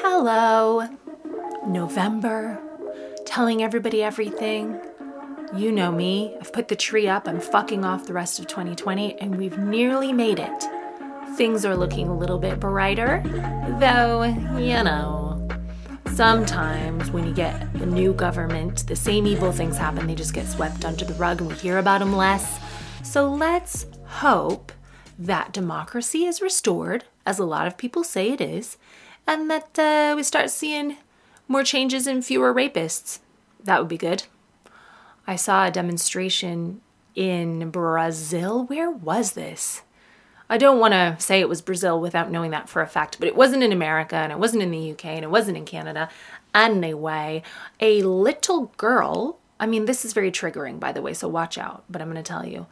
Hello. November. Telling everybody everything. You know me. I've put the tree up. I'm fucking off the rest of 2020, and we've nearly made it. Things are looking a little bit brighter, though, you know. Sometimes when you get a new government, the same evil things happen. They just get swept under the rug and we hear about them less. So let's hope that democracy is restored, as a lot of people say it is, and that uh, we start seeing more changes and fewer rapists. That would be good. I saw a demonstration in Brazil. Where was this? I don't want to say it was Brazil without knowing that for a fact, but it wasn't in America and it wasn't in the UK and it wasn't in Canada. Anyway, a little girl, I mean, this is very triggering, by the way, so watch out, but I'm going to tell you.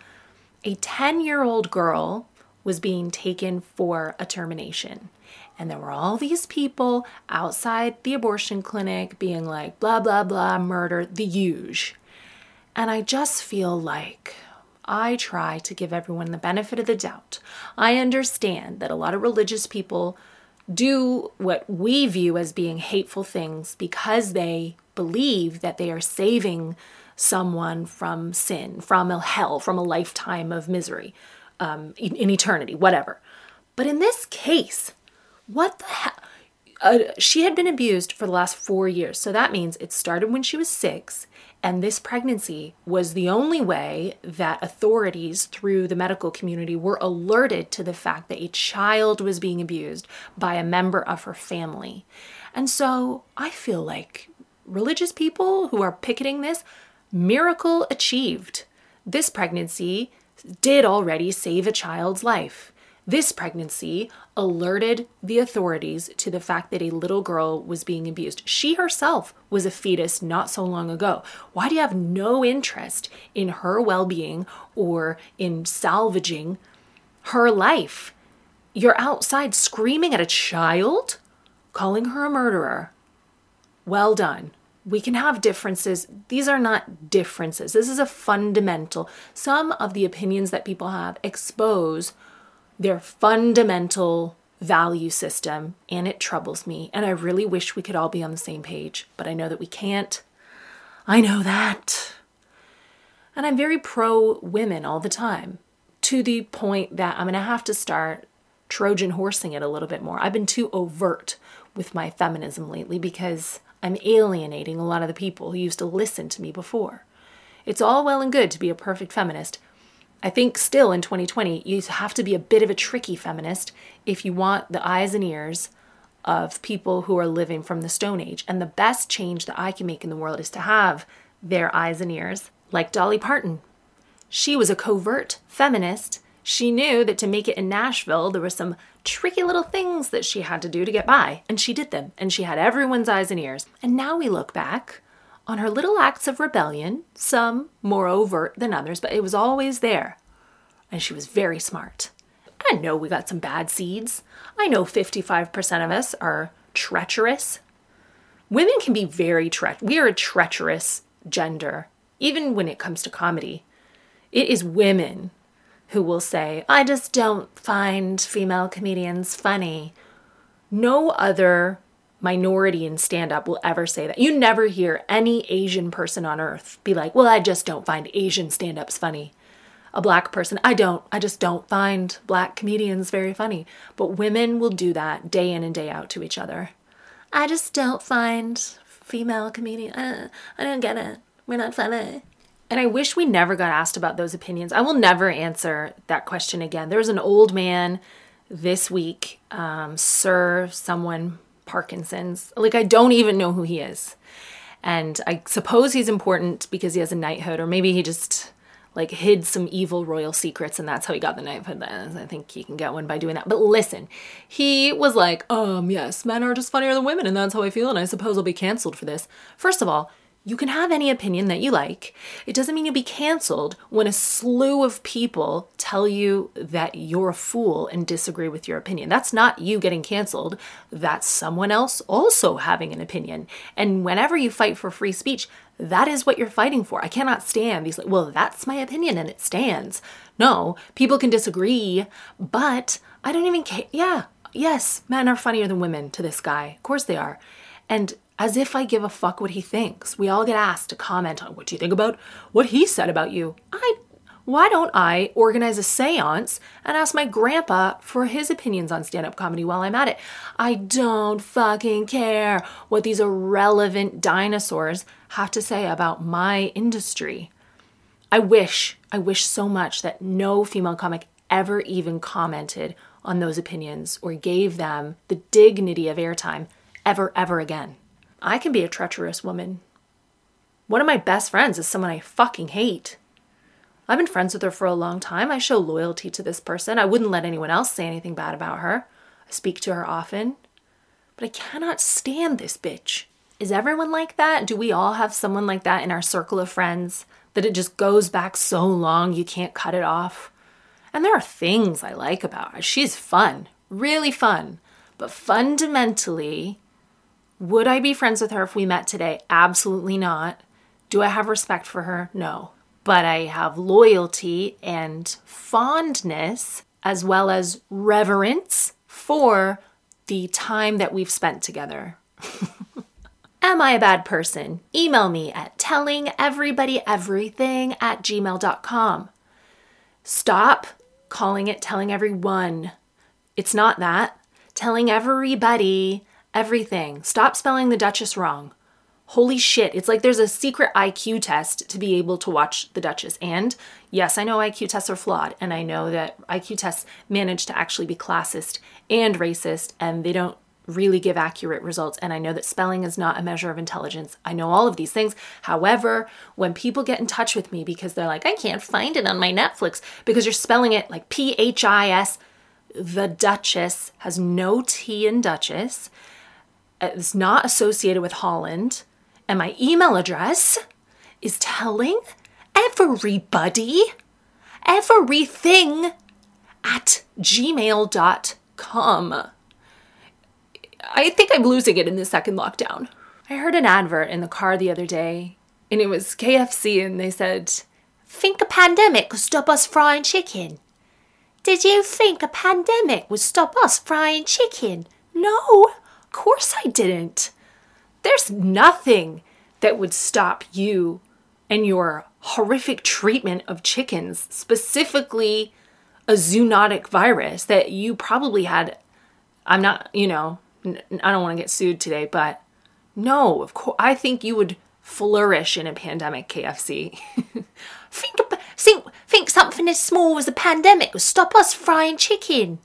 A 10 year old girl was being taken for a termination. And there were all these people outside the abortion clinic being like, blah, blah, blah, murder, the huge. And I just feel like I try to give everyone the benefit of the doubt. I understand that a lot of religious people do what we view as being hateful things because they believe that they are saving someone from sin, from a hell, from a lifetime of misery, um, in, in eternity, whatever. But in this case, what the hell? Uh, she had been abused for the last four years. So that means it started when she was six and this pregnancy was the only way that authorities through the medical community were alerted to the fact that a child was being abused by a member of her family. And so I feel like religious people who are picketing this, miracle achieved. This pregnancy did already save a child's life. This pregnancy alerted the authorities to the fact that a little girl was being abused. She herself was a fetus not so long ago. Why do you have no interest in her well being or in salvaging her life? You're outside screaming at a child, calling her a murderer. Well done. We can have differences. These are not differences. This is a fundamental. Some of the opinions that people have expose their fundamental value system, and it troubles me. And I really wish we could all be on the same page, but I know that we can't. I know that. And I'm very pro women all the time, to the point that I'm going to have to start Trojan horsing it a little bit more. I've been too overt with my feminism lately because I'm alienating a lot of the people who used to listen to me before. It's all well and good to be a perfect feminist, I think still in 2020, you have to be a bit of a tricky feminist if you want the eyes and ears of people who are living from the Stone Age. And the best change that I can make in the world is to have their eyes and ears, like Dolly Parton. She was a covert feminist. She knew that to make it in Nashville, there were some tricky little things that she had to do to get by, and she did them, and she had everyone's eyes and ears. And now we look back on her little acts of rebellion, some more overt than others, but it was always there. And she was very smart. I know we got some bad seeds. I know 55% of us are treacherous. Women can be very treacherous. We are a treacherous gender, even when it comes to comedy. It is women who will say, I just don't find female comedians funny. No other minority in stand up will ever say that. You never hear any Asian person on earth be like, well, I just don't find Asian stand ups funny. a black person. I don't. I just don't find black comedians very funny. But women will do that day in and day out to each other. I just don't find female comedian. Uh, I don't get it. We're not funny. And I wish we never got asked about those opinions. I will never answer that question again. There was an old man this week, um, Sir someone Parkinson's. Like, I don't even know who he is. And I suppose he's important because he has a knighthood, or maybe he just like hid some evil royal secrets and that's how he got the knighthood. I think he can get one by doing that. But listen, he was like, um, yes, men are just funnier than women, and that's how I feel, and I suppose I'll be canceled for this. First of all, you can have any opinion that you like. It doesn't mean you'll be canceled when a slew of people tell you that you're a fool and disagree with your opinion. That's not you getting canceled, that's someone else also having an opinion. And whenever you fight for free speech, that is what you're fighting for. I cannot stand these, like, well, that's my opinion and it stands. No, people can disagree, but I don't even care. Yeah, yes, men are funnier than women to this guy. Of course they are. And as if I give a fuck what he thinks. We all get asked to comment on what do you think about what he said about you. I why don't I organize a séance and ask my grandpa for his opinions on stand-up comedy while I'm at it? I don't fucking care what these irrelevant dinosaurs have to say about my industry. I wish, I wish so much that no female comic ever even commented on those opinions or gave them the dignity of airtime ever, ever again. I can be a treacherous woman. One of my best friends is someone I fucking hate. I've been friends with her for a long time. I show loyalty to this person. I wouldn't let anyone else say anything bad about her. I speak to her often. But I cannot stand this bitch. Is everyone like that? Do we all have someone like that in our circle of friends that it just goes back so long you can't cut it off? And there are things I like about her. She's fun, really fun. But fundamentally, would I be friends with her if we met today? Absolutely not. Do I have respect for her? No. But I have loyalty and fondness as well as reverence for the time that we've spent together. Am I a bad person? Email me at tellingeverybodyeverything at gmail.com. Stop calling it telling everyone. It's not that. Telling everybody everything. Stop spelling the Duchess wrong. Holy shit, it's like there's a secret IQ test to be able to watch The Duchess. And yes, I know IQ tests are flawed, and I know that IQ tests manage to actually be classist and racist, and they don't really give accurate results. And I know that spelling is not a measure of intelligence. I know all of these things. However, when people get in touch with me because they're like, I can't find it on my Netflix because you're spelling it like P H I S, the Duchess has no T in Duchess it's not associated with Holland, and my email address is telling everybody everything at gmail.com. I think I'm losing it in the second lockdown. I heard an advert in the car the other day, and it was KFC, and they said, Think a pandemic could stop us frying chicken. Did you think a pandemic would stop us frying chicken? No, course I didn't. There's nothing that would stop you and your horrific treatment of chickens, specifically a zoonotic virus that you probably had. I'm not, you know, I don't want to get sued today, but no, of course, I think you would flourish in a pandemic, KFC. think, think, think something as small as a pandemic would stop us frying chicken.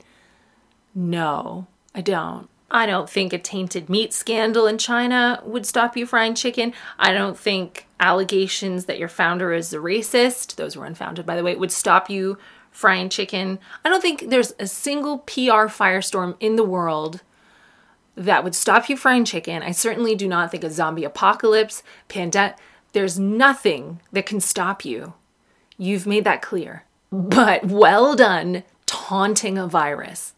No, I don't. I don't think a tainted meat scandal in China would stop you frying chicken. I don't think allegations that your founder is a racist, those were unfounded by the way, would stop you frying chicken. I don't think there's a single PR firestorm in the world that would stop you frying chicken. I certainly do not think a zombie apocalypse, pandemic, there's nothing that can stop you. You've made that clear. But well done taunting a virus.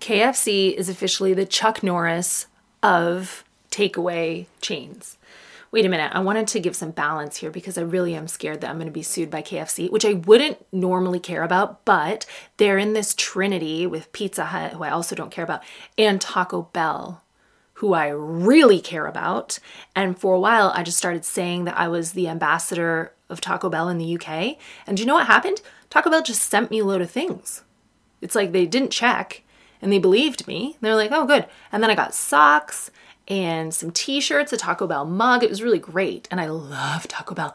KFC is officially the Chuck Norris of takeaway chains. Wait a minute, I wanted to give some balance here because I really am scared that I'm going to be sued by KFC, which I wouldn't normally care about, but they're in this trinity with Pizza Hut, who I also don't care about, and Taco Bell, who I really care about. And for a while, I just started saying that I was the ambassador of Taco Bell in the UK. And do you know what happened? Taco Bell just sent me a load of things. It's like they didn't check and they believed me. They're like, oh, good. And then I got socks and some t shirts, a Taco Bell mug. It was really great. And I love Taco Bell.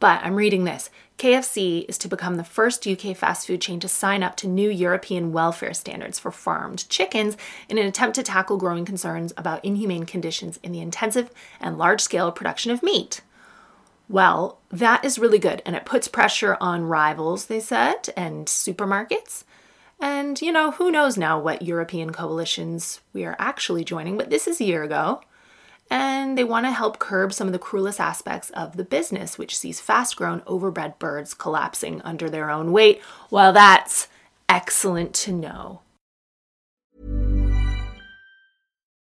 But I'm reading this. KFC is to become the first UK fast food chain to sign up to new European welfare standards for farmed chickens in an attempt to tackle growing concerns about inhumane conditions in the intensive and large scale production of meat. Well, that is really good, and it puts pressure on rivals, they said, and supermarkets. And, you know, who knows now what European coalitions we are actually joining, but this is a year ago. And they want to help curb some of the cruelest aspects of the business, which sees fast grown, overbred birds collapsing under their own weight. Well, that's excellent to know.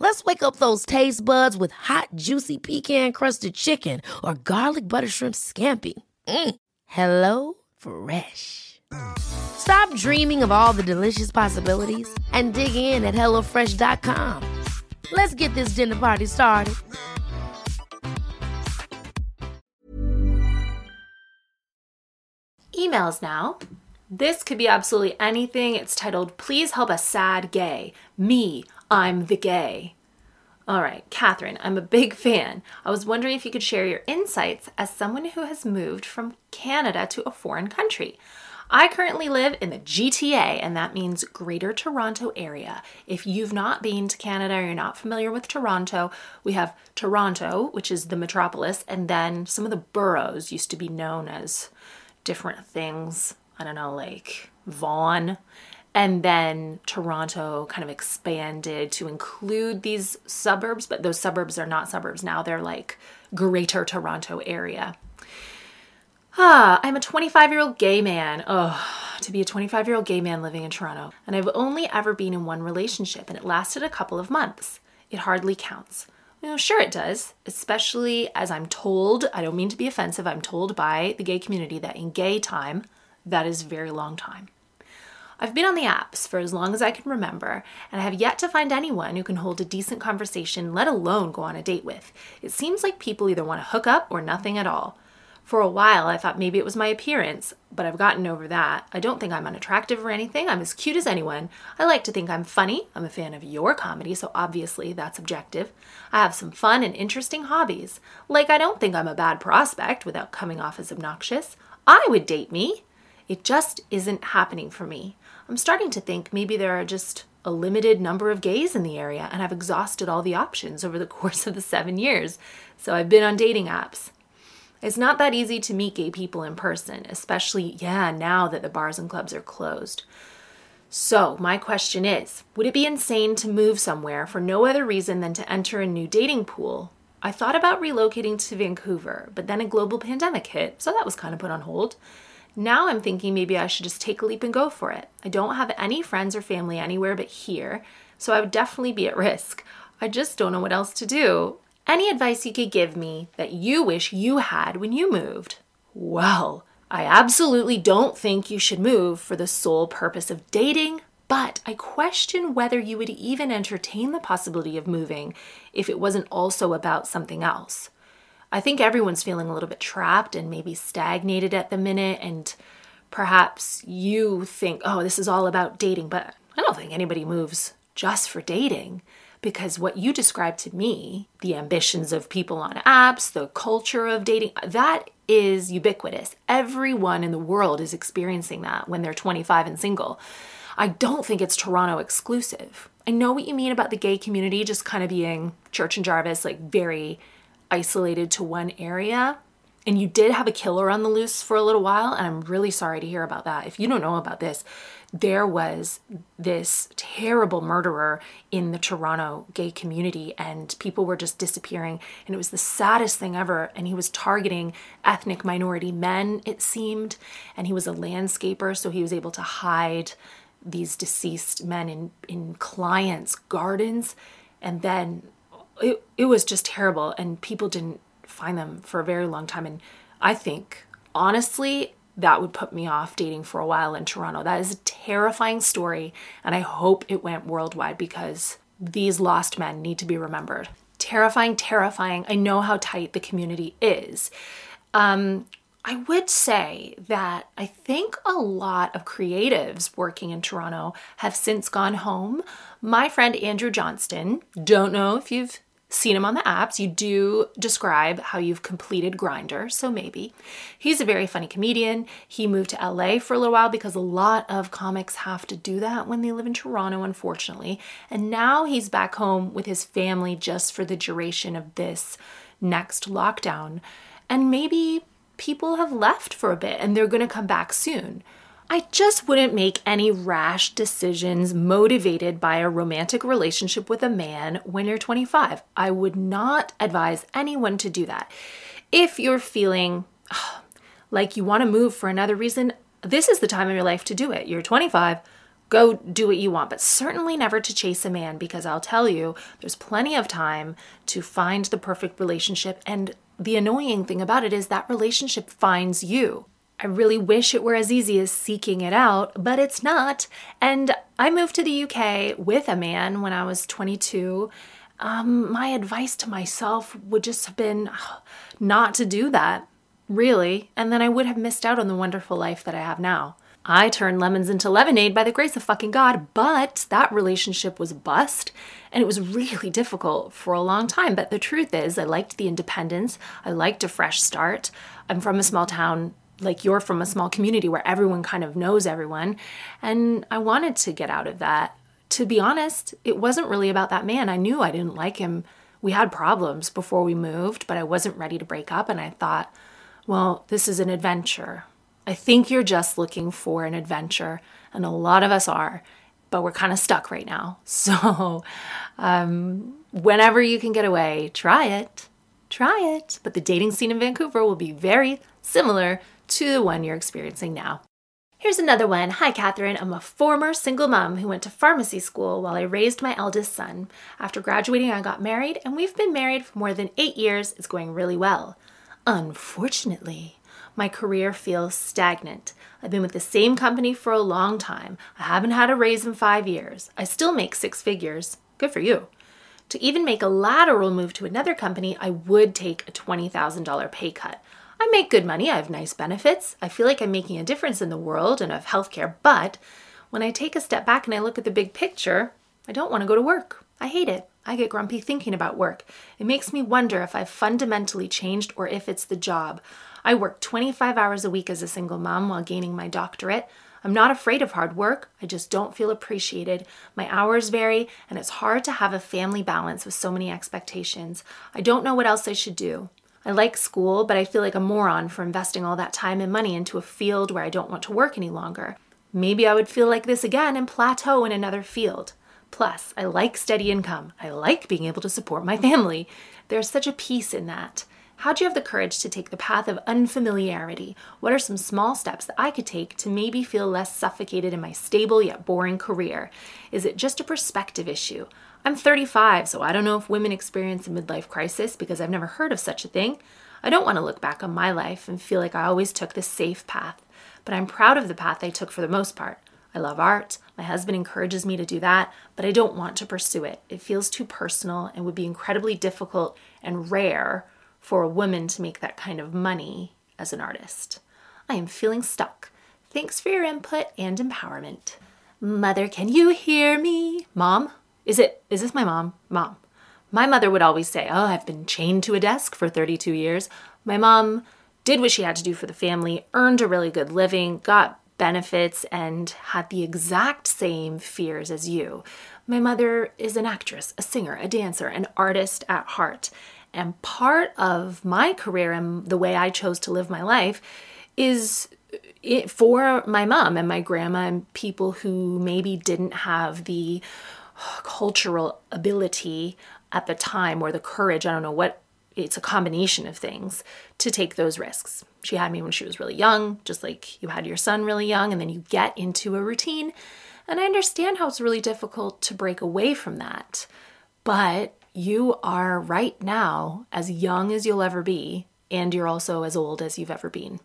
Let's wake up those taste buds with hot, juicy pecan crusted chicken or garlic butter shrimp scampi. Mm. Hello Fresh. Stop dreaming of all the delicious possibilities and dig in at HelloFresh.com. Let's get this dinner party started. Emails now. This could be absolutely anything. It's titled, Please Help a Sad Gay. Me, I'm the Gay. All right, Katherine, I'm a big fan. I was wondering if you could share your insights as someone who has moved from Canada to a foreign country. I currently live in the GTA, and that means Greater Toronto Area. If you've not been to Canada or you're not familiar with Toronto, we have Toronto, which is the metropolis, and then some of the boroughs used to be known as different things. I don't know, like Vaughan. And then Toronto kind of expanded to include these suburbs, but those suburbs are not suburbs now. They're like Greater Toronto Area. Ah, I'm a 25 year old gay man. Oh, to be a 25 year old gay man living in Toronto. And I've only ever been in one relationship, and it lasted a couple of months. It hardly counts. You know, sure it does, especially as I'm told, I don't mean to be offensive, I'm told by the gay community that in gay time, that is very long time. I've been on the apps for as long as I can remember, and I have yet to find anyone who can hold a decent conversation, let alone go on a date with. It seems like people either want to hook up or nothing at all. For a while, I thought maybe it was my appearance, but I've gotten over that. I don't think I'm unattractive or anything. I'm as cute as anyone. I like to think I'm funny. I'm a fan of your comedy, so obviously that's objective. I have some fun and interesting hobbies. Like, I don't think I'm a bad prospect without coming off as obnoxious. I would date me. It just isn't happening for me. I'm starting to think maybe there are just a limited number of gays in the area, and I've exhausted all the options over the course of the seven years. So I've been on dating apps. It's not that easy to meet gay people in person, especially, yeah, now that the bars and clubs are closed. So, my question is Would it be insane to move somewhere for no other reason than to enter a new dating pool? I thought about relocating to Vancouver, but then a global pandemic hit, so that was kind of put on hold. Now I'm thinking maybe I should just take a leap and go for it. I don't have any friends or family anywhere but here, so I would definitely be at risk. I just don't know what else to do. Any advice you could give me that you wish you had when you moved? Well, I absolutely don't think you should move for the sole purpose of dating, but I question whether you would even entertain the possibility of moving if it wasn't also about something else. I think everyone's feeling a little bit trapped and maybe stagnated at the minute, and perhaps you think, oh, this is all about dating, but I don't think anybody moves just for dating because what you described to me, the ambitions of people on apps, the culture of dating, that is ubiquitous. Everyone in the world is experiencing that when they're 25 and single. I don't think it's Toronto exclusive. I know what you mean about the gay community just kind of being Church and Jarvis, like very isolated to one area. And you did have a killer on the loose for a little while, and I'm really sorry to hear about that. If you don't know about this, there was this terrible murderer in the Toronto gay community, and people were just disappearing. And it was the saddest thing ever. And he was targeting ethnic minority men, it seemed. And he was a landscaper, so he was able to hide these deceased men in, in clients' gardens. And then it, it was just terrible, and people didn't find them for a very long time. And I think, honestly, that would put me off dating for a while in Toronto. That is a terrifying story, and I hope it went worldwide because these lost men need to be remembered. Terrifying, terrifying. I know how tight the community is. Um, I would say that I think a lot of creatives working in Toronto have since gone home. My friend Andrew Johnston, don't know if you've seen him on the apps. You do describe how you've completed Grindr, so maybe. He's a very funny comedian. He moved to LA for a little while because a lot of comics have to do that when they live in Toronto, unfortunately. And now he's back home with his family just for the duration of this next lockdown. And maybe people have left for a bit and they're going to come back soon. I just wouldn't make any rash decisions motivated by a romantic relationship with a man when you're 25. I would not advise anyone to do that. If you're feeling oh, like you want to move for another reason, this is the time of your life to do it. You're 25 go do what you want, but certainly never to chase a man because I'll tell you, there's plenty of time to find the perfect relationship. And the annoying thing about it is that relationship finds you. I really wish it were as easy as seeking it out, but it's not. And I moved to the UK with a man when I was 22. Um, my advice to myself would just have been not to do that, really, and then I would have missed out on the wonderful life that I have now. I turned lemons into lemonade by the grace of fucking God, but that relationship was bust and it was really difficult for a long time. But the truth is, I liked the independence, I liked a fresh start. I'm from a small town like you're from a small community where everyone kind of knows everyone. And I wanted to get out of that. To be honest, it wasn't really about that man. I knew I didn't like him. We had problems before we moved, but I wasn't ready to break up. And I thought, well, this is an adventure. I think you're just looking for an adventure, and a lot of us are, but we're kind of stuck right now. So, um, whenever you can get away, try it. Try it. But the dating scene in Vancouver will be very similar to the one you're experiencing now. Here's another one. Hi, Katherine. I'm a former single mom who went to pharmacy school while I raised my eldest son. After graduating, I got married, and we've been married for more than eight years. It's going really well. Unfortunately, my career feels stagnant. I've been with the same company for a long time. I haven't had a raise in five years. I still make six figures. Good for you. To even make a lateral move to another company, I would take a $20,000 pay cut. I make good money, I have nice benefits, I feel like I'm making a difference in the world and of healthcare, but when I take a step back and I look at the big picture, I don't want to go to work. I hate it. I get grumpy thinking about work. It makes me wonder if I've fundamentally changed or if it's the job. I work 25 hours a week as a single mom while gaining my doctorate. I'm not afraid of hard work, I just don't feel appreciated. My hours vary, and it's hard to have a family balance with so many expectations. I don't know what else I should do. I like school, but I feel like a moron for investing all that time and money into a field where I don't want to work any longer. Maybe I would feel like this again and plateau in another field. Plus, I like steady income. I like being able to support my family. There's such a peace in that. How do you have the courage to take the path of unfamiliarity? What are some small steps that I could take to maybe feel less suffocated in my stable yet boring career? Is it just a perspective issue? I'm 35, so I don't know if women experience a midlife crisis because I've never heard of such a thing. I don't want to look back on my life and feel like I always took the safe path, but I'm proud of the path I took for the most part. I love art. My husband encourages me to do that, but I don't want to pursue it. It feels too personal and would be incredibly difficult and rare for a woman to make that kind of money as an artist. I am feeling stuck. Thanks for your input and empowerment. Mother, can you hear me? Mom, is it, is this my mom? Mom. My mother would always say, Oh, I've been chained to a desk for 32 years. My mom did what she had to do for the family, earned a really good living, got benefits, and had the exact same fears as you. My mother is an actress, a singer, a dancer, an artist at heart. And part of my career and the way I chose to live my life is for my mom and my grandma and people who maybe didn't have the cultural ability at the time or the courage, I don't know what, it's a combination of things to take those risks. She had me when she was really young, just like you had your son really young, and then you get into a routine. And I understand how it's really difficult to break away from that. But you are right now as young as you'll ever be, and you're also as old as you've ever been.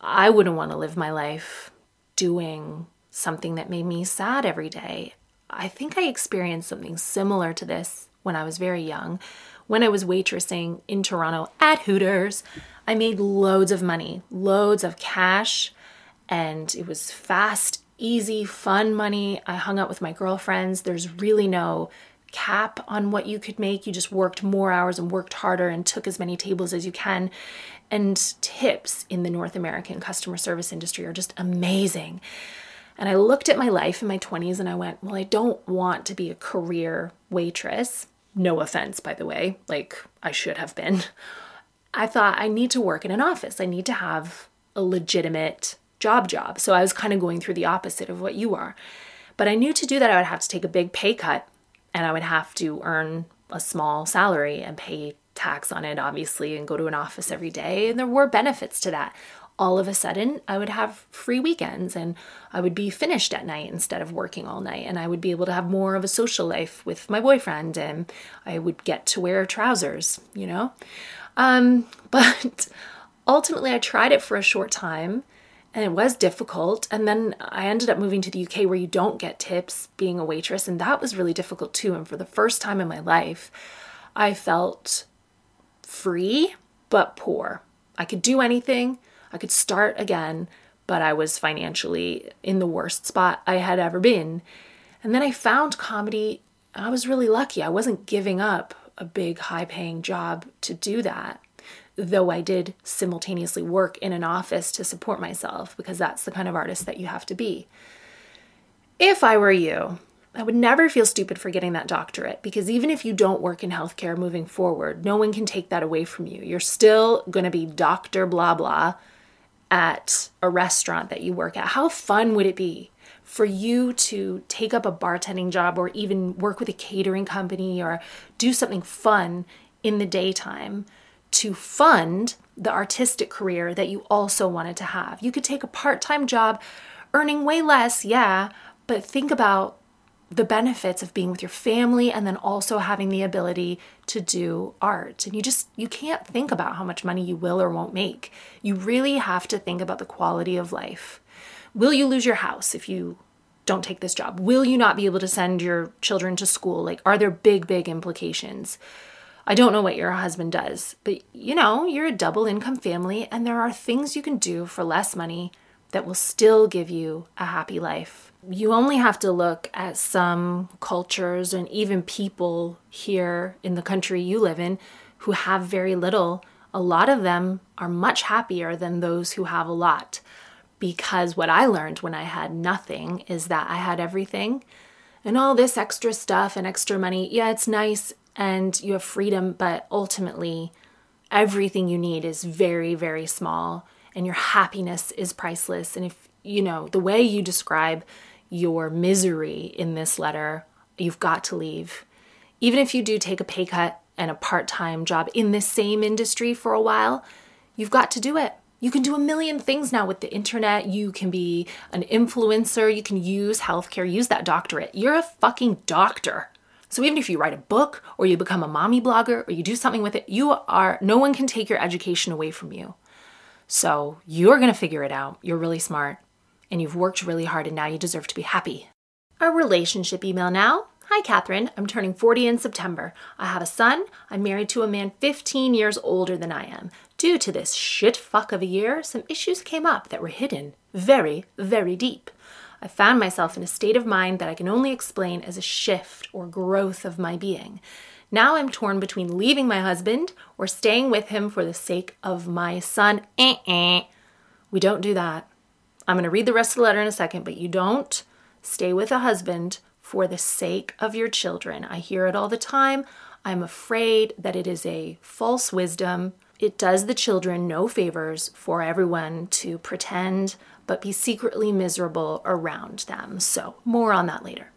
I wouldn't want to live my life doing something that made me sad every day. I think I experienced something similar to this when I was very young. When I was waitressing in Toronto at Hooters, I made loads of money, loads of cash, and it was fast, easy, fun money. I hung out with my girlfriends. There's really no cap on what you could make. You just worked more hours and worked harder and took as many tables as you can. And tips in the North American customer service industry are just amazing. And I looked at my life in my 20s and I went, well, I don't want to be a career waitress. No offense, by the way, like I should have been. I thought I need to work in an office. I need to have a legitimate job job. So I was kind of going through the opposite of what you are. But I knew to do that I would have to take a big pay cut and I would have to earn a small salary and pay tax on it, obviously, and go to an office every day. And there were benefits to that. All of a sudden, I would have free weekends and I would be finished at night instead of working all night. And I would be able to have more of a social life with my boyfriend and I would get to wear trousers, you know? Um, but ultimately, I tried it for a short time and it was difficult. And then I ended up moving to the UK where you don't get tips being a waitress, and that was really difficult too. And for the first time in my life, I felt free but poor. I could do anything, I could start again, but I was financially in the worst spot I had ever been. And then I found comedy. I was really lucky. I wasn't giving up a big, high paying job to do that though I did simultaneously work in an office to support myself because that's the kind of artist that you have to be. If I were you, I would never feel stupid for getting that doctorate because even if you don't work in healthcare moving forward, no one can take that away from you. You're still going to be Dr. Blah Blah at a restaurant that you work at. How fun would it be for you to take up a bartending job or even work with a catering company or do something fun in the daytime to fund the artistic career that you also wanted to have. You could take a part time job earning way less, yeah, but think about the benefits of being with your family and then also having the ability to do art. And you just you can't think about how much money you will or won't make. You really have to think about the quality of life. Will you lose your house if you don't take this job? Will you not be able to send your children to school? Like are there big big implications? I don't know what your husband does, but you know, you're a double income family and there are things you can do for less money that will still give you a happy life. You only have to look at some cultures and even people here in the country you live in who have very little. A lot of them are much happier than those who have a lot. Because what I learned when I had nothing is that I had everything and all this extra stuff and extra money. Yeah, it's nice and you have freedom, but ultimately, everything you need is very, very small, and your happiness is priceless. And if you know the way you describe your misery in this letter, you've got to leave. Even if you do take a pay cut and a part time job in the same industry for a while, you've got to do it. You can do a million things now with the internet. You can be an influencer. You can use healthcare, use that doctorate. You're a fucking doctor. So even if you write a book or you become a mommy blogger or you do something with it, you are no one can take your education away from you. So you're going to figure it out. You're really smart and you've worked really hard and now you deserve to be happy. Our relationship email now. Hi, Katherine. I'm turning 40 in September. I have a son. I'm married to a man 15 years older than I am. Due to this shit fuck of a year, some issues came up that were hidden very, very deep. I found myself in a state of mind that I can only explain as a shift or growth of my being. Now I'm torn between leaving my husband or staying with him for the sake of my son. Eh-eh. We don't do that. I'm going to read the rest of the letter in a second, but you don't stay with a husband for the sake of your children. I hear it all the time. I'm afraid that it is a false wisdom. It does the children no favors for everyone to pretend but be secretly miserable around them. So, more on that later.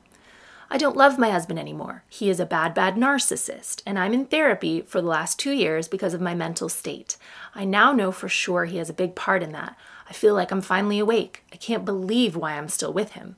I don't love my husband anymore. He is a bad, bad narcissist, and I'm in therapy for the last two years because of my mental state. I now know for sure he has a big part in that. I feel like I'm finally awake. I can't believe why I'm still with him.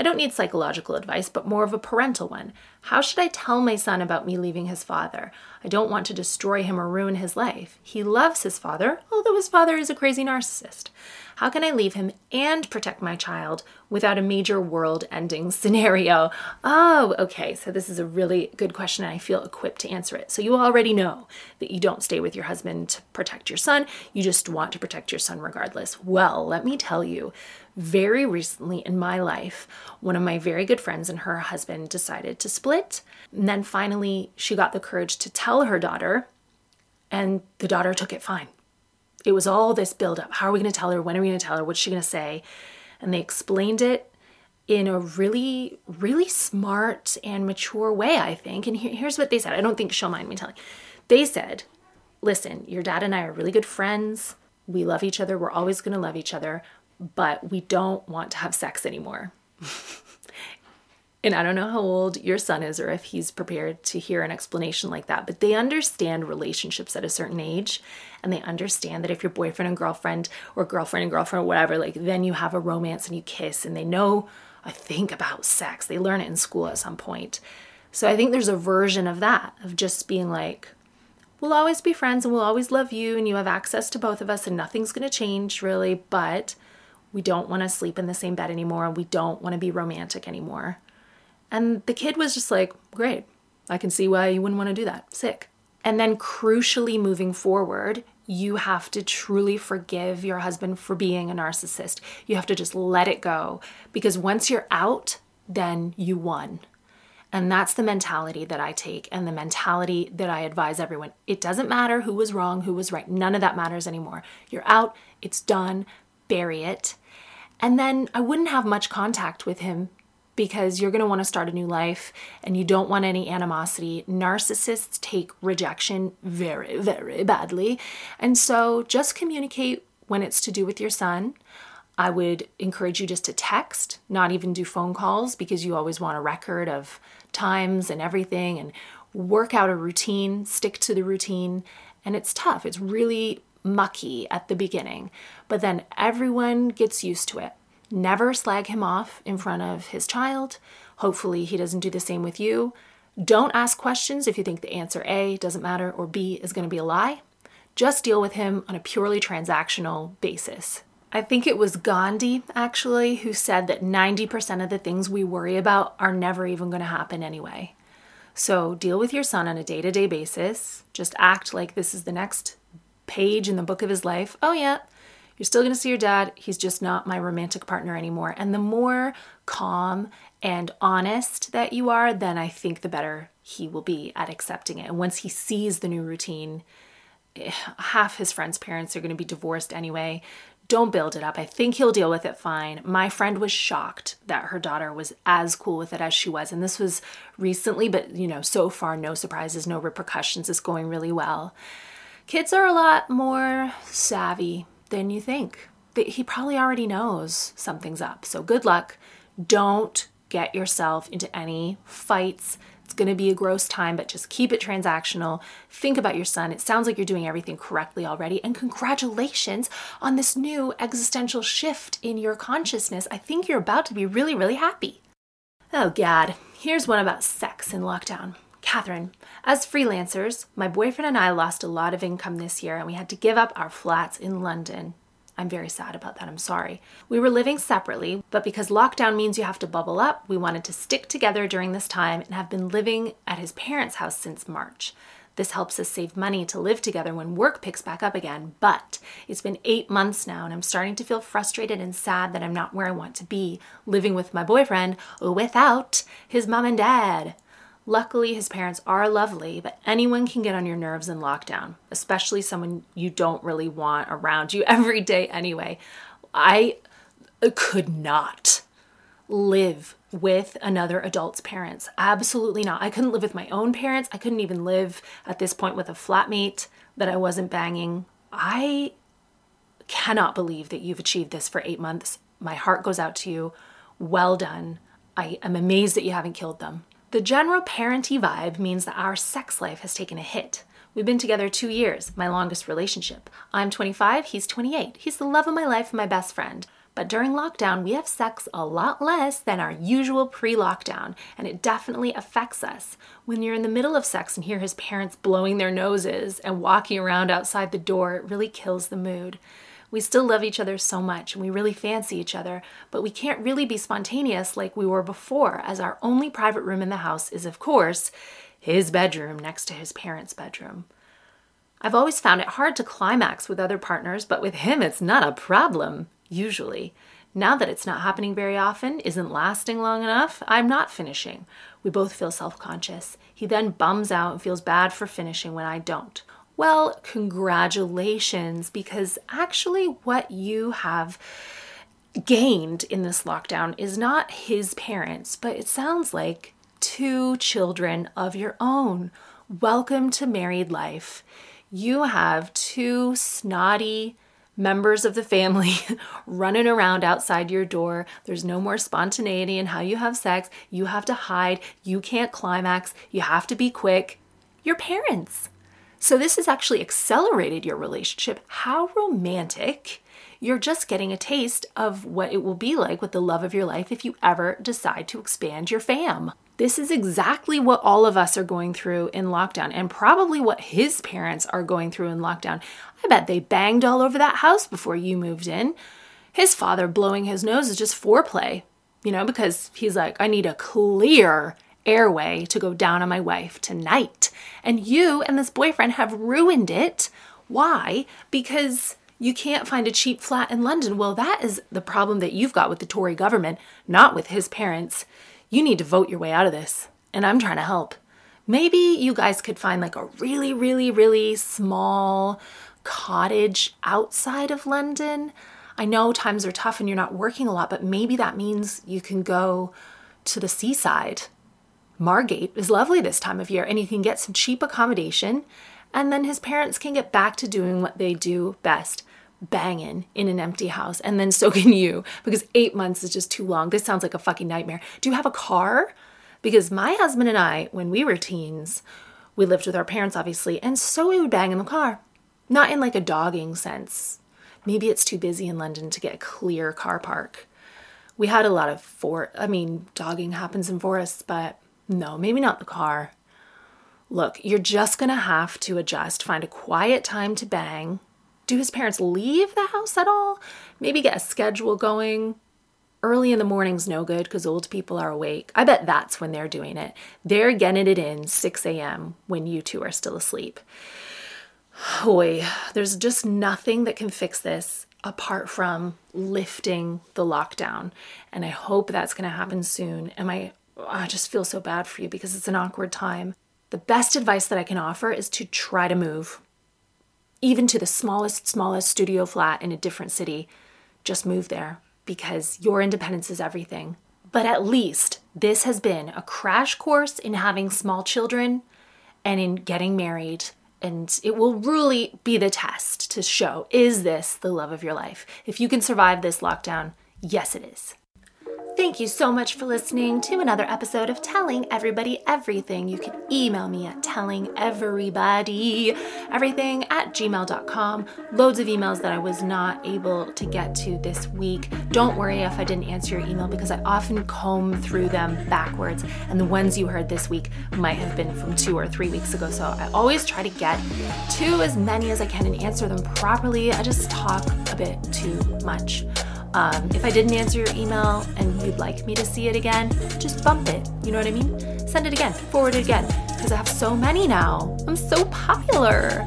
I don't need psychological advice, but more of a parental one. How should I tell my son about me leaving his father? I don't want to destroy him or ruin his life. He loves his father, although his father is a crazy narcissist. How can I leave him and protect my child without a major world ending scenario? Oh, okay. So, this is a really good question, and I feel equipped to answer it. So, you already know that you don't stay with your husband to protect your son, you just want to protect your son regardless. Well, let me tell you, very recently in my life, one of my very good friends and her husband decided to split. And then finally, she got the courage to tell her daughter, and the daughter took it fine. It was all this buildup. How are we going to tell her? When are we going to tell her? What's she going to say? And they explained it in a really, really smart and mature way, I think. And here's what they said. I don't think she'll mind me telling. They said, listen, your dad and I are really good friends. We love each other. We're always going to love each other, but we don't want to have sex anymore. And I don't know how old your son is or if he's prepared to hear an explanation like that, but they understand relationships at a certain age. And they understand that if you're boyfriend and girlfriend or girlfriend and girlfriend or whatever, like then you have a romance and you kiss and they know, I think, about sex. They learn it in school at some point. So I think there's a version of that, of just being like, we'll always be friends and we'll always love you and you have access to both of us and nothing's going to change really, but we don't want to sleep in the same bed anymore and we don't want to be romantic anymore. And the kid was just like, great, I can see why you wouldn't want to do that. Sick. And then, crucially, moving forward, you have to truly forgive your husband for being a narcissist. You have to just let it go because once you're out, then you won. And that's the mentality that I take and the mentality that I advise everyone. It doesn't matter who was wrong, who was right. None of that matters anymore. You're out, it's done, bury it. And then I wouldn't have much contact with him because you're going to want to start a new life and you don't want any animosity. Narcissists take rejection very, very badly. And so just communicate when it's to do with your son. I would encourage you just to text, not even do phone calls because you always want a record of times and everything and work out a routine, stick to the routine. And it's tough, it's really mucky at the beginning, but then everyone gets used to it. Never slag him off in front of his child. Hopefully, he doesn't do the same with you. Don't ask questions if you think the answer A doesn't matter or B is going to be a lie. Just deal with him on a purely transactional basis. I think it was Gandhi actually who said that 90% of the things we worry about are never even going to happen anyway. So deal with your son on a day to day basis. Just act like this is the next page in the book of his life. Oh, yeah, you're still going to see your dad. He's just not my romantic partner anymore. And the more calm and honest that you are, then I think the better he will be at accepting it. And once he sees the new routine, eh, half his friends' parents are going to be divorced anyway. Don't build it up. I think he'll deal with it fine. My friend was shocked that her daughter was as cool with it as she was. And this was recently, but you know, so far, no surprises, no repercussions. It's going really well. Kids are a lot more savvy than you think. He probably already knows something's up. So good luck. Don't get yourself into any fights. It's going to be a gross time, but just keep it transactional. Think about your son. It sounds like you're doing everything correctly already. And congratulations on this new existential shift in your consciousness. I think you're about to be really, really happy. Oh, God. Here's one about sex in lockdown. Katherine, as freelancers, my boyfriend and I lost a lot of income this year and we had to give up our flats in London. I'm very sad about that. I'm sorry. We were living separately, but because lockdown means you have to bubble up, we wanted to stick together during this time and have been living at his parents' house since March. This helps us save money to live together when work picks back up again. But it's been eight months now, and I'm starting to feel frustrated and sad that I'm not where I want to be, living with my boyfriend without his mom and dad. Luckily, his parents are lovely, but anyone can get on your nerves in lockdown, especially someone you don't really want around you every day anyway. I could not. live with another adult's parents. Absolutely not. I couldn't live with my own parents. I couldn't even live at this point with a flatmate that I wasn't banging. I cannot believe that you've achieved this for eight months. My heart goes out to you. Well done. I am amazed that you haven't killed them. The general parenty vibe means that our sex life has taken a hit. We've been together two years, my longest relationship. I'm 25, he's 28. He's the love of my life and my best friend. But during lockdown, we have sex a lot less than our usual pre lockdown, and it definitely affects us. When you're in the middle of sex and hear his parents blowing their noses and walking around outside the door, it really kills the mood. We still love each other so much and we really fancy each other, but we can't really be spontaneous like we were before, as our only private room in the house is, of course, his bedroom next to his parents' bedroom. I've always found it hard to climax with other partners, but with him it's not a problem, usually. Now that it's not happening very often, isn't lasting long enough, I'm not finishing. We both feel self conscious. He then bums out and feels bad for finishing when I don't. Well, congratulations, because actually, what you have gained in this lockdown is not his parents, but it sounds like two children of your own. Welcome to married life. You have two snotty members of the family running around outside your door. There's no more spontaneity in how you have sex. You have to hide. You can't climax. You have to be quick. Your parents. So, this has actually accelerated your relationship. How romantic! You're just getting a taste of what it will be like with the love of your life if you ever decide to expand your fam. This is exactly what all of us are going through in lockdown, and probably what his parents are going through in lockdown. I bet they banged all over that house before you moved in. His father blowing his nose is just foreplay, you know, because he's like, I need a clear airway to go down on my wife tonight. And you and this boyfriend have ruined it. Why? Because you can't find a cheap flat in London. Well, that is the problem that you've got with the Tory government, not with his parents. You need to vote your way out of this. And I'm trying to help. Maybe you guys could find like a really, really, really small cottage outside of London. I know times are tough and you're not working a lot, but maybe that means you can go to the seaside Margate is lovely this time of year, and you can get some cheap accommodation, and then his parents can get back to doing what they do best banging in an empty house, and then so can you, because eight months is just too long. This sounds like a fucking nightmare. Do you have a car? Because my husband and I, when we were teens, we lived with our parents, obviously, and so we would bang in the car. Not in like a dogging sense. Maybe it's too busy in London to get a clear car park. We had a lot of for I mean, dogging happens in forests, but no, maybe not the car. Look, you're just gonna have to adjust, find a quiet time to bang. Do his parents leave the house at all? Maybe get a schedule going. Early in the morning's no good because old people are awake. I bet that's when they're doing it. They're getting it in 6 a.m. when you two are still asleep. Boy, there's just nothing that can fix this apart from lifting the lockdown. And I hope that's going to happen soon. And my I just feel so bad for you because it's an awkward time. The best advice that I can offer is to try to move. Even to the smallest, smallest studio flat in a different city, just move there because your independence is everything. But at least this has been a crash course in having small children and in getting married. And it will really be the test to show is this the love of your life? If you can survive this lockdown, yes, it is. Thank you so much for listening to another episode of Telling Everybody Everything. You can email me at tellingeverybody everything at gmail.com. Loads of emails that I was not able to get to this week. Don't worry if I didn't answer your email because I often comb through them backwards, and the ones you heard this week might have been from two or three weeks ago. So I always try to get to as many as I can and answer them properly. I just talk a bit too much. Um, if I didn't answer your email and you'd like me to see it again, just bump it. You know what I mean? Send it again, forward it again, because I have so many now. I'm so popular.